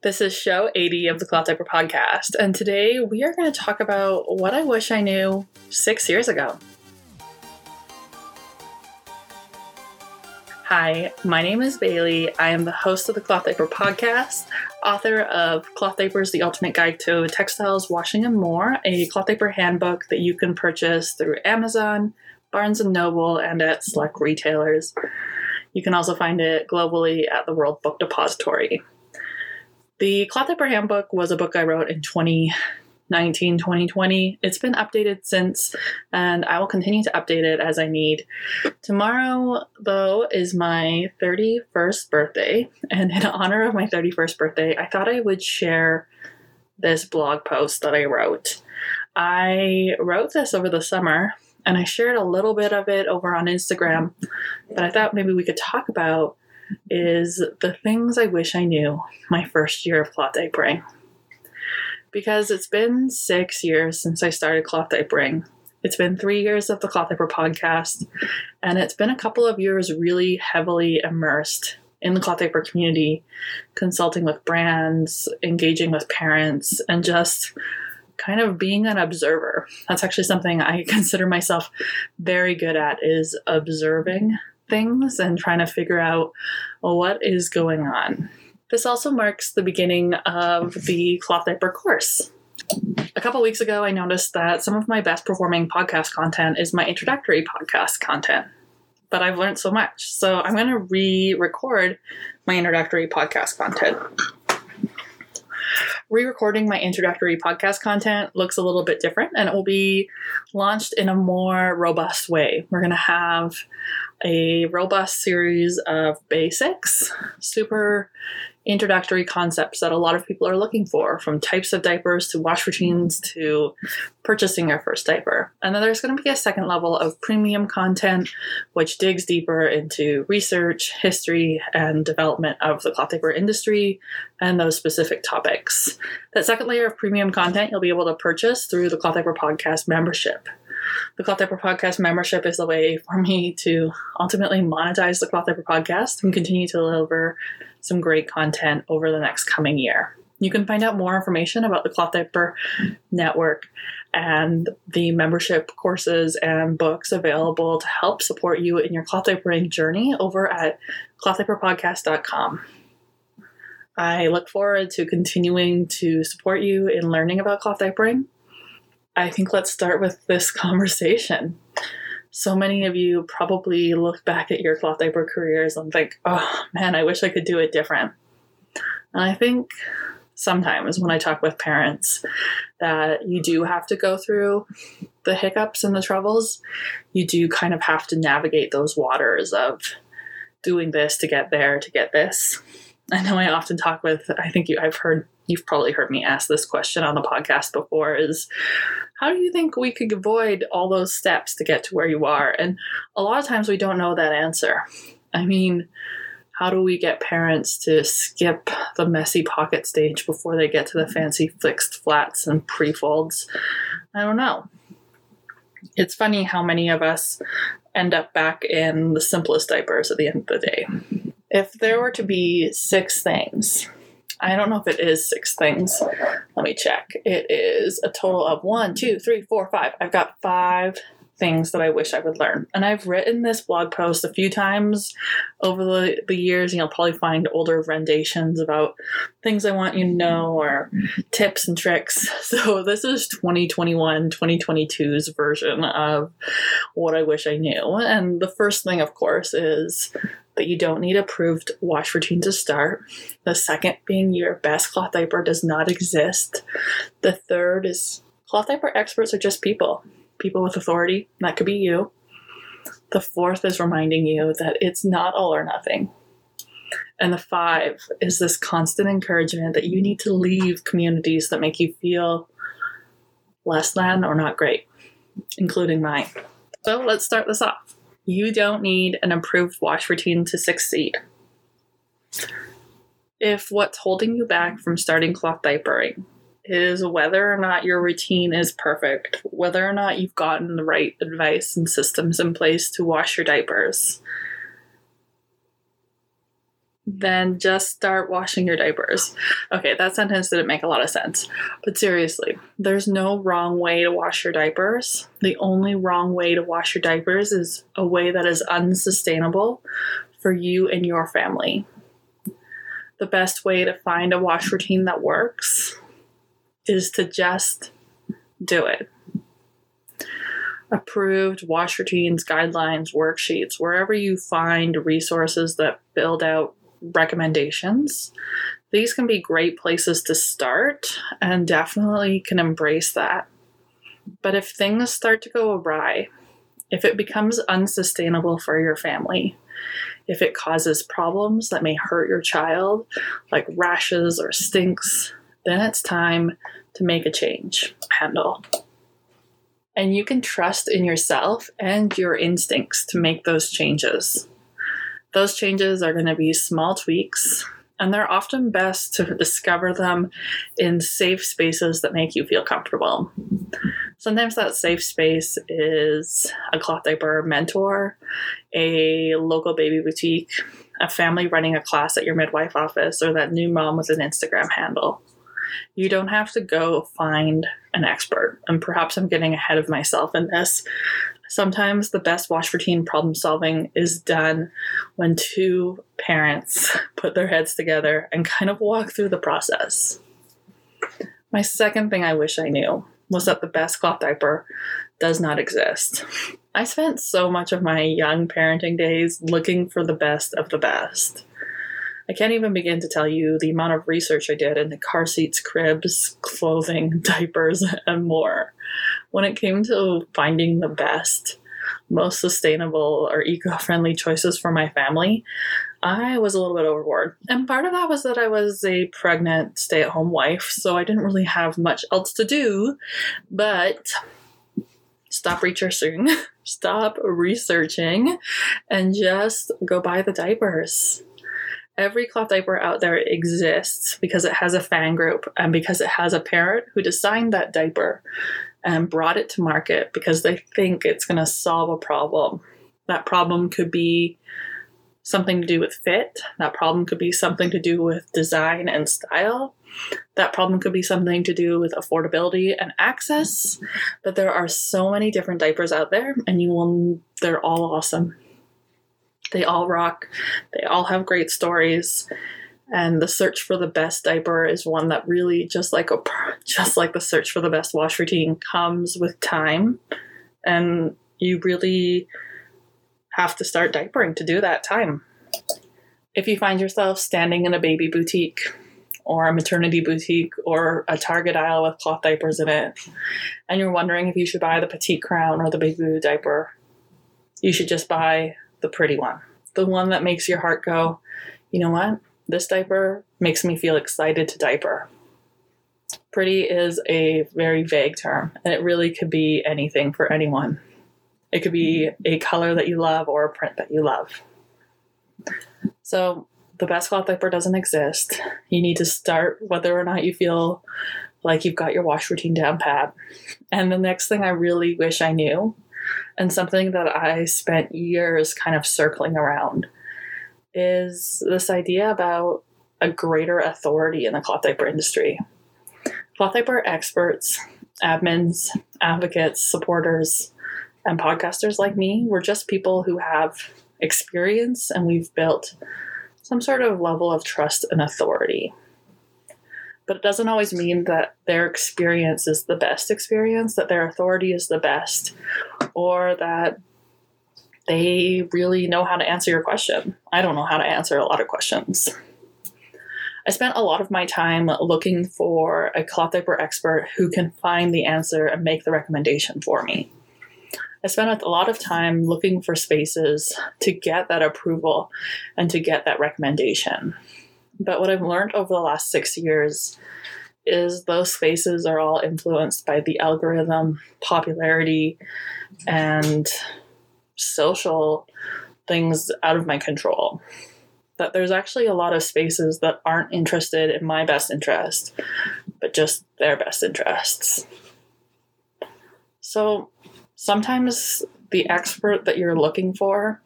This is show 80 of the Cloth Diaper podcast, and today we are going to talk about what I wish I knew six years ago. Hi, my name is Bailey. I am the host of the Cloth Diaper podcast, author of Cloth Diapers The Ultimate Guide to Textiles, Washing, and More, a cloth diaper handbook that you can purchase through Amazon, Barnes & Noble, and at select retailers. You can also find it globally at the World Book Depository. The Cloth Diaper Handbook was a book I wrote in 2019, 2020. It's been updated since, and I will continue to update it as I need. Tomorrow, though, is my 31st birthday, and in honor of my 31st birthday, I thought I would share this blog post that I wrote. I wrote this over the summer and I shared a little bit of it over on Instagram, but I thought maybe we could talk about is the things I wish I knew my first year of cloth diapering. Because it's been six years since I started cloth diapering. It's been three years of the Cloth Diaper podcast, and it's been a couple of years really heavily immersed in the cloth diaper community, consulting with brands, engaging with parents, and just kind of being an observer. That's actually something I consider myself very good at is observing things and trying to figure out well, what is going on. This also marks the beginning of the cloth diaper course. A couple weeks ago, I noticed that some of my best performing podcast content is my introductory podcast content. But I've learned so much. So I'm going to re record my introductory podcast content. Re recording my introductory podcast content looks a little bit different and it will be launched in a more robust way. We're going to have a robust series of basics, super introductory concepts that a lot of people are looking for, from types of diapers to wash routines to purchasing your first diaper. And then there's going to be a second level of premium content, which digs deeper into research, history, and development of the cloth diaper industry and those specific topics. That second layer of premium content you'll be able to purchase through the Cloth Diaper Podcast membership the Cloth Diaper Podcast membership is a way for me to ultimately monetize the Cloth Diaper Podcast and continue to deliver some great content over the next coming year. You can find out more information about the Cloth Diaper Network and the membership courses and books available to help support you in your cloth diapering journey over at clothdiaperpodcast.com. I look forward to continuing to support you in learning about cloth diapering I think let's start with this conversation. So many of you probably look back at your cloth diaper careers and think, oh man, I wish I could do it different. And I think sometimes when I talk with parents that you do have to go through the hiccups and the troubles, you do kind of have to navigate those waters of doing this to get there to get this. I know I often talk with, I think you, I've heard, you've probably heard me ask this question on the podcast before is how do you think we could avoid all those steps to get to where you are? And a lot of times we don't know that answer. I mean, how do we get parents to skip the messy pocket stage before they get to the fancy fixed flats and pre folds? I don't know. It's funny how many of us end up back in the simplest diapers at the end of the day. If there were to be six things I don't know if it is six things. Let me check. It is a total of one, two, three, four, five. I've got five things that I wish I would learn. And I've written this blog post a few times over the, the years, and you'll probably find older renditions about things I want you to know or tips and tricks. So this is 2021, 2022's version of what I wish I knew. And the first thing, of course, is that you don't need approved wash routine to start. The second being your best cloth diaper does not exist. The third is cloth diaper experts are just people, people with authority. That could be you. The fourth is reminding you that it's not all or nothing. And the five is this constant encouragement that you need to leave communities that make you feel less than or not great, including mine. So let's start this off. You don't need an improved wash routine to succeed. If what's holding you back from starting cloth diapering is whether or not your routine is perfect, whether or not you've gotten the right advice and systems in place to wash your diapers, then just start washing your diapers. Okay, that sentence didn't make a lot of sense. But seriously, there's no wrong way to wash your diapers. The only wrong way to wash your diapers is a way that is unsustainable for you and your family. The best way to find a wash routine that works is to just do it approved wash routines, guidelines, worksheets, wherever you find resources that build out recommendations. These can be great places to start and definitely can embrace that. But if things start to go awry, if it becomes unsustainable for your family, if it causes problems that may hurt your child, like rashes or stinks, then it's time to make a change. Handle and you can trust in yourself and your instincts to make those changes. Those changes are going to be small tweaks, and they're often best to discover them in safe spaces that make you feel comfortable. Sometimes that safe space is a cloth diaper mentor, a local baby boutique, a family running a class at your midwife office, or that new mom with an Instagram handle. You don't have to go find an expert. And perhaps I'm getting ahead of myself in this. Sometimes the best wash routine problem solving is done when two parents put their heads together and kind of walk through the process. My second thing I wish I knew was that the best cloth diaper does not exist. I spent so much of my young parenting days looking for the best of the best. I can't even begin to tell you the amount of research I did into car seats, cribs, clothing, diapers, and more. When it came to finding the best, most sustainable or eco friendly choices for my family, I was a little bit overboard. And part of that was that I was a pregnant stay at home wife, so I didn't really have much else to do. But stop researching, stop researching, and just go buy the diapers every cloth diaper out there exists because it has a fan group and because it has a parent who designed that diaper and brought it to market because they think it's going to solve a problem. That problem could be something to do with fit, that problem could be something to do with design and style. That problem could be something to do with affordability and access, but there are so many different diapers out there and you will they're all awesome. They all rock. They all have great stories. And the search for the best diaper is one that really just like a just like the search for the best wash routine comes with time. And you really have to start diapering to do that time. If you find yourself standing in a baby boutique or a maternity boutique or a Target aisle with cloth diapers in it, and you're wondering if you should buy the petite crown or the baby blue diaper, you should just buy the pretty one, the one that makes your heart go, you know what? This diaper makes me feel excited to diaper. Pretty is a very vague term, and it really could be anything for anyone. It could be a color that you love or a print that you love. So, the best cloth diaper doesn't exist. You need to start whether or not you feel like you've got your wash routine down pat. And the next thing I really wish I knew and something that I spent years kind of circling around is this idea about a greater authority in the cloth diaper industry. Cloth diaper experts, admins, advocates, supporters, and podcasters like me, we're just people who have experience and we've built some sort of level of trust and authority but it doesn't always mean that their experience is the best experience, that their authority is the best, or that they really know how to answer your question. I don't know how to answer a lot of questions. I spent a lot of my time looking for a cloth diaper expert who can find the answer and make the recommendation for me. I spent a lot of time looking for spaces to get that approval and to get that recommendation. But what I've learned over the last six years is those spaces are all influenced by the algorithm, popularity, and social things out of my control. That there's actually a lot of spaces that aren't interested in my best interest, but just their best interests. So sometimes the expert that you're looking for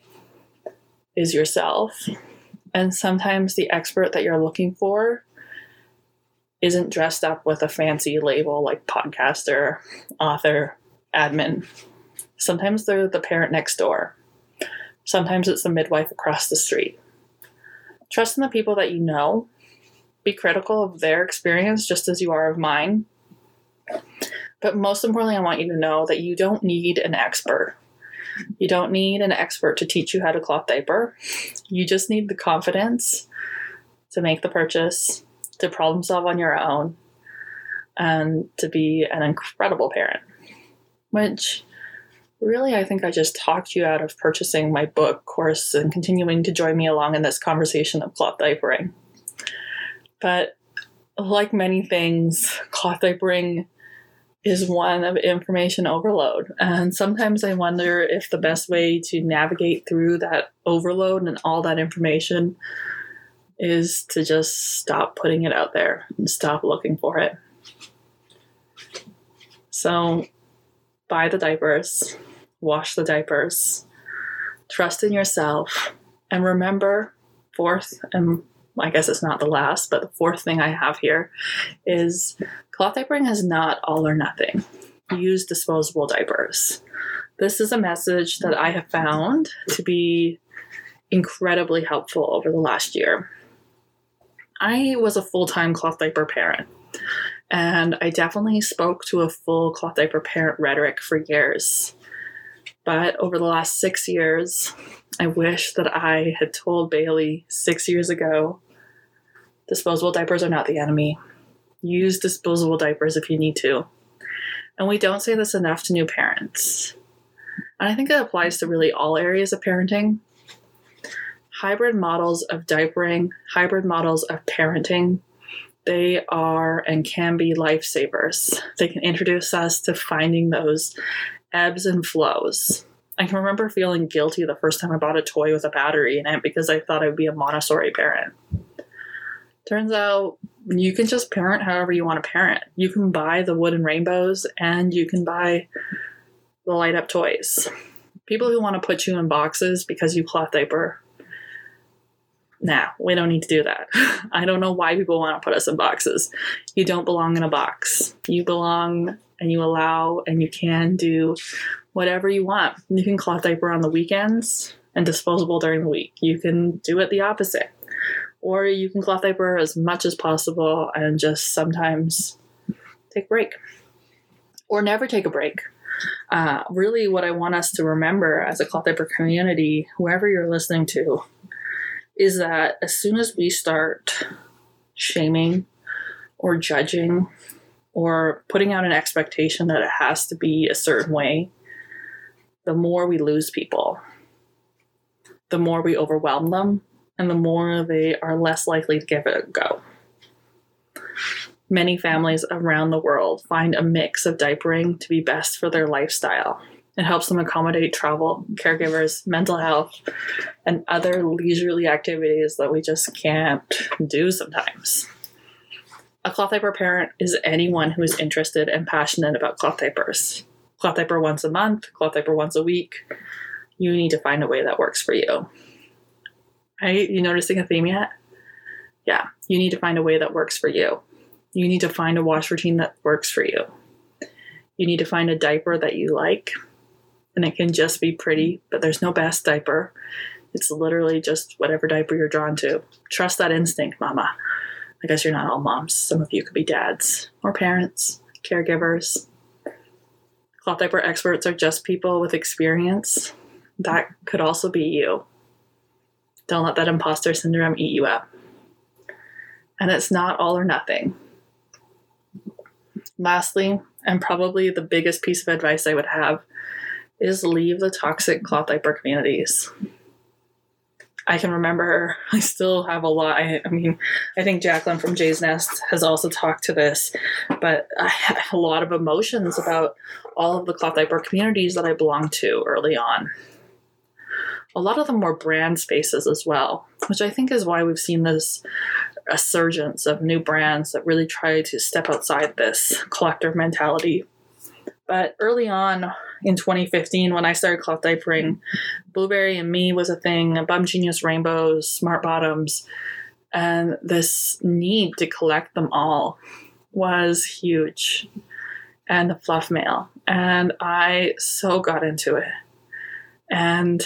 is yourself And sometimes the expert that you're looking for isn't dressed up with a fancy label like podcaster, author, admin. Sometimes they're the parent next door. Sometimes it's the midwife across the street. Trust in the people that you know. Be critical of their experience just as you are of mine. But most importantly, I want you to know that you don't need an expert. You don't need an expert to teach you how to cloth diaper. You just need the confidence to make the purchase, to problem solve on your own, and to be an incredible parent. Which really, I think I just talked you out of purchasing my book course and continuing to join me along in this conversation of cloth diapering. But like many things, cloth diapering is one of information overload. And sometimes I wonder if the best way to navigate through that overload and all that information is to just stop putting it out there and stop looking for it. So, buy the diapers, wash the diapers, trust in yourself, and remember fourth and I guess it's not the last, but the fourth thing I have here is cloth diapering is not all or nothing. Use disposable diapers. This is a message that I have found to be incredibly helpful over the last year. I was a full time cloth diaper parent, and I definitely spoke to a full cloth diaper parent rhetoric for years. But over the last six years, I wish that I had told Bailey six years ago disposable diapers are not the enemy. Use disposable diapers if you need to. And we don't say this enough to new parents. And I think it applies to really all areas of parenting. Hybrid models of diapering, hybrid models of parenting, they are and can be lifesavers. They can introduce us to finding those ebbs and flows. I can remember feeling guilty the first time I bought a toy with a battery in it because I thought I'd be a Montessori parent. Turns out you can just parent however you want to parent. You can buy the wooden rainbows and you can buy the light up toys. People who want to put you in boxes because you cloth diaper, nah, we don't need to do that. I don't know why people want to put us in boxes. You don't belong in a box. You belong and you allow and you can do whatever you want. You can cloth diaper on the weekends and disposable during the week. You can do it the opposite or you can cloth diaper as much as possible and just sometimes take a break or never take a break. Uh, really, what I want us to remember as a cloth diaper community, whoever you're listening to, is that as soon as we start shaming or judging or putting out an expectation that it has to be a certain way, the more we lose people, the more we overwhelm them, and the more they are less likely to give it a go. Many families around the world find a mix of diapering to be best for their lifestyle. It helps them accommodate travel, caregivers, mental health, and other leisurely activities that we just can't do sometimes. A cloth diaper parent is anyone who is interested and passionate about cloth diapers. Cloth diaper once a month, cloth diaper once a week. You need to find a way that works for you. Right? You noticing a theme yet? Yeah, you need to find a way that works for you. You need to find a wash routine that works for you. You need to find a diaper that you like. And it can just be pretty, but there's no best diaper. It's literally just whatever diaper you're drawn to. Trust that instinct, mama. I guess you're not all moms. Some of you could be dads or parents, caregivers. Cloth diaper experts are just people with experience. That could also be you. Don't let that imposter syndrome eat you up. And it's not all or nothing. Lastly, and probably the biggest piece of advice I would have, is leave the toxic cloth diaper communities. I can remember, I still have a lot. I, I, mean, I think Jacqueline from Jay's Nest has also talked to this, but I had a lot of emotions about all of the cloth diaper communities that I belonged to early on a lot of them were brand spaces as well, which I think is why we've seen this resurgence of new brands that really try to step outside this collector mentality. But early on in 2015, when I started cloth diapering, Blueberry and Me was a thing, Bum Genius Rainbows, Smart Bottoms, and this need to collect them all was huge. And the fluff mail. And I so got into it. And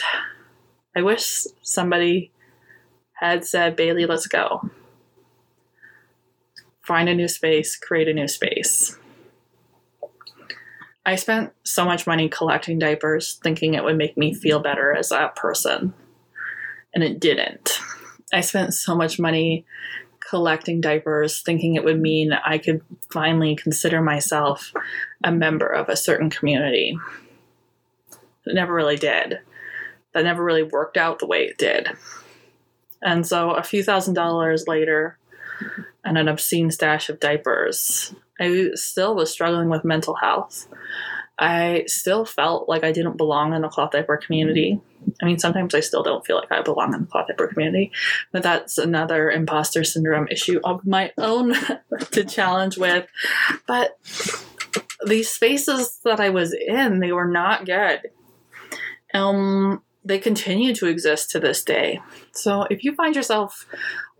I wish somebody had said, Bailey, let's go. Find a new space, create a new space. I spent so much money collecting diapers thinking it would make me feel better as a person, and it didn't. I spent so much money collecting diapers thinking it would mean I could finally consider myself a member of a certain community. It never really did. That never really worked out the way it did. And so a few thousand dollars later, and an obscene stash of diapers, I still was struggling with mental health. I still felt like I didn't belong in the cloth diaper community. I mean, sometimes I still don't feel like I belong in the cloth diaper community, but that's another imposter syndrome issue of my own to challenge with. But these spaces that I was in, they were not good. Um, they continue to exist to this day. So if you find yourself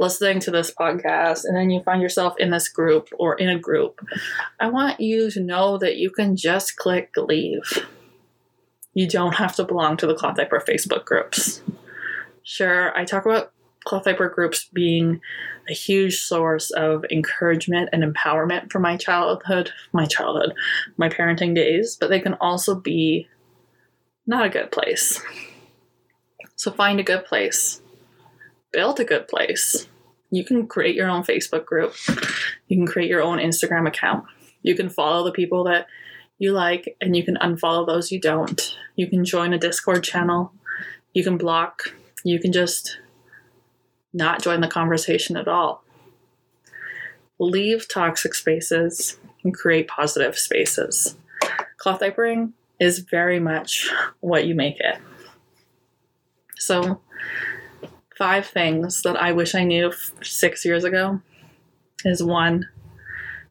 listening to this podcast and then you find yourself in this group or in a group, I want you to know that you can just click leave. You don't have to belong to the cloth diaper Facebook groups. Sure, I talk about cloth diaper groups being a huge source of encouragement and empowerment for my childhood, my childhood, my parenting days, but they can also be not a good place. So find a good place, build a good place. You can create your own Facebook group, you can create your own Instagram account, you can follow the people that you like, and you can unfollow those you don't. You can join a Discord channel, you can block, you can just not join the conversation at all. Leave toxic spaces and create positive spaces. Cloth diapering is very much what you make it. So, five things that I wish I knew six years ago is one,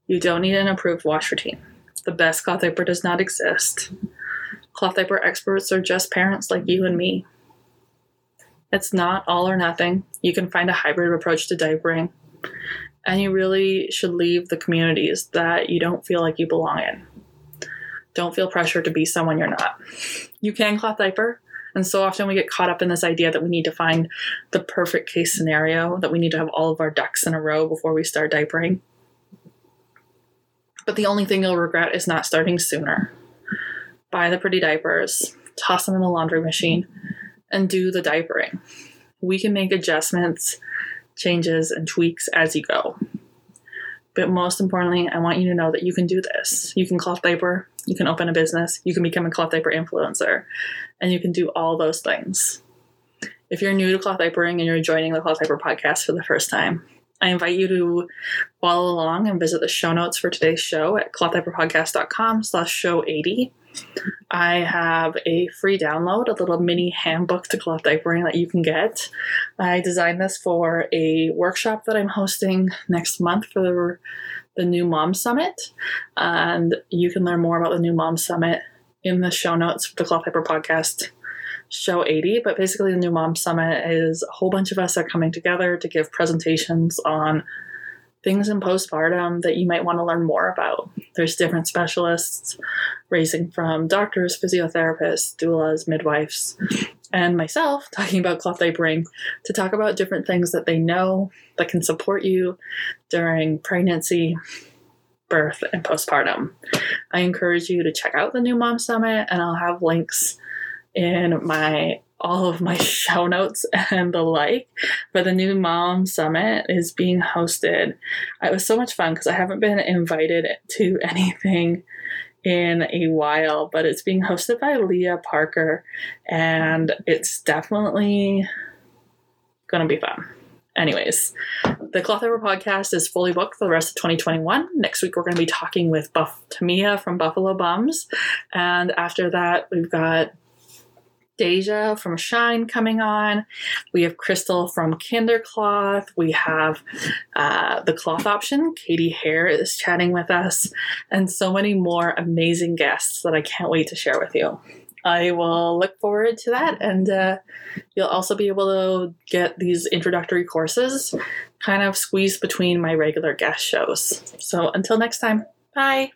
you don't need an approved wash routine. The best cloth diaper does not exist. Cloth diaper experts are just parents like you and me. It's not all or nothing. You can find a hybrid approach to diapering. And you really should leave the communities that you don't feel like you belong in. Don't feel pressure to be someone you're not. You can cloth diaper, and so often we get caught up in this idea that we need to find the perfect case scenario, that we need to have all of our ducks in a row before we start diapering. But the only thing you'll regret is not starting sooner. Buy the pretty diapers, toss them in the laundry machine, and do the diapering. We can make adjustments, changes, and tweaks as you go. But most importantly, I want you to know that you can do this. You can cloth diaper, you can open a business, you can become a cloth diaper influencer, and you can do all those things. If you're new to cloth diapering and you're joining the cloth diaper podcast for the first time, I invite you to follow along and visit the show notes for today's show at clothdiaperpodcast.com slash show 80. I have a free download, a little mini handbook to cloth diapering that you can get. I designed this for a workshop that I'm hosting next month for the, the New Mom Summit. And you can learn more about the New Mom Summit in the show notes for the Cloth Diaper Podcast show 80 but basically the new mom summit is a whole bunch of us are coming together to give presentations on things in postpartum that you might want to learn more about. There's different specialists, ranging from doctors, physiotherapists, doulas, midwives, and myself talking about cloth diapering to talk about different things that they know that can support you during pregnancy, birth, and postpartum. I encourage you to check out the New Mom Summit, and I'll have links in my all of my show notes and the like. For the new mom summit is being hosted. It was so much fun because i haven't been invited to anything in a while but it's being hosted by leah parker and it's definitely gonna be fun. Anyways the cloth diaper podcast is fully booked for the rest of 2021 next week we're going to be talking with buff tamia from buffalo bums and after that we've got Deja from Shine coming on. We have Crystal from Kindercloth. We have uh, the cloth option. Katie Hare is chatting with us, and so many more amazing guests that I can't wait to share with you. I will look forward to that, and uh, you'll also be able to get these introductory courses kind of squeezed between my regular guest shows. So until next time, bye.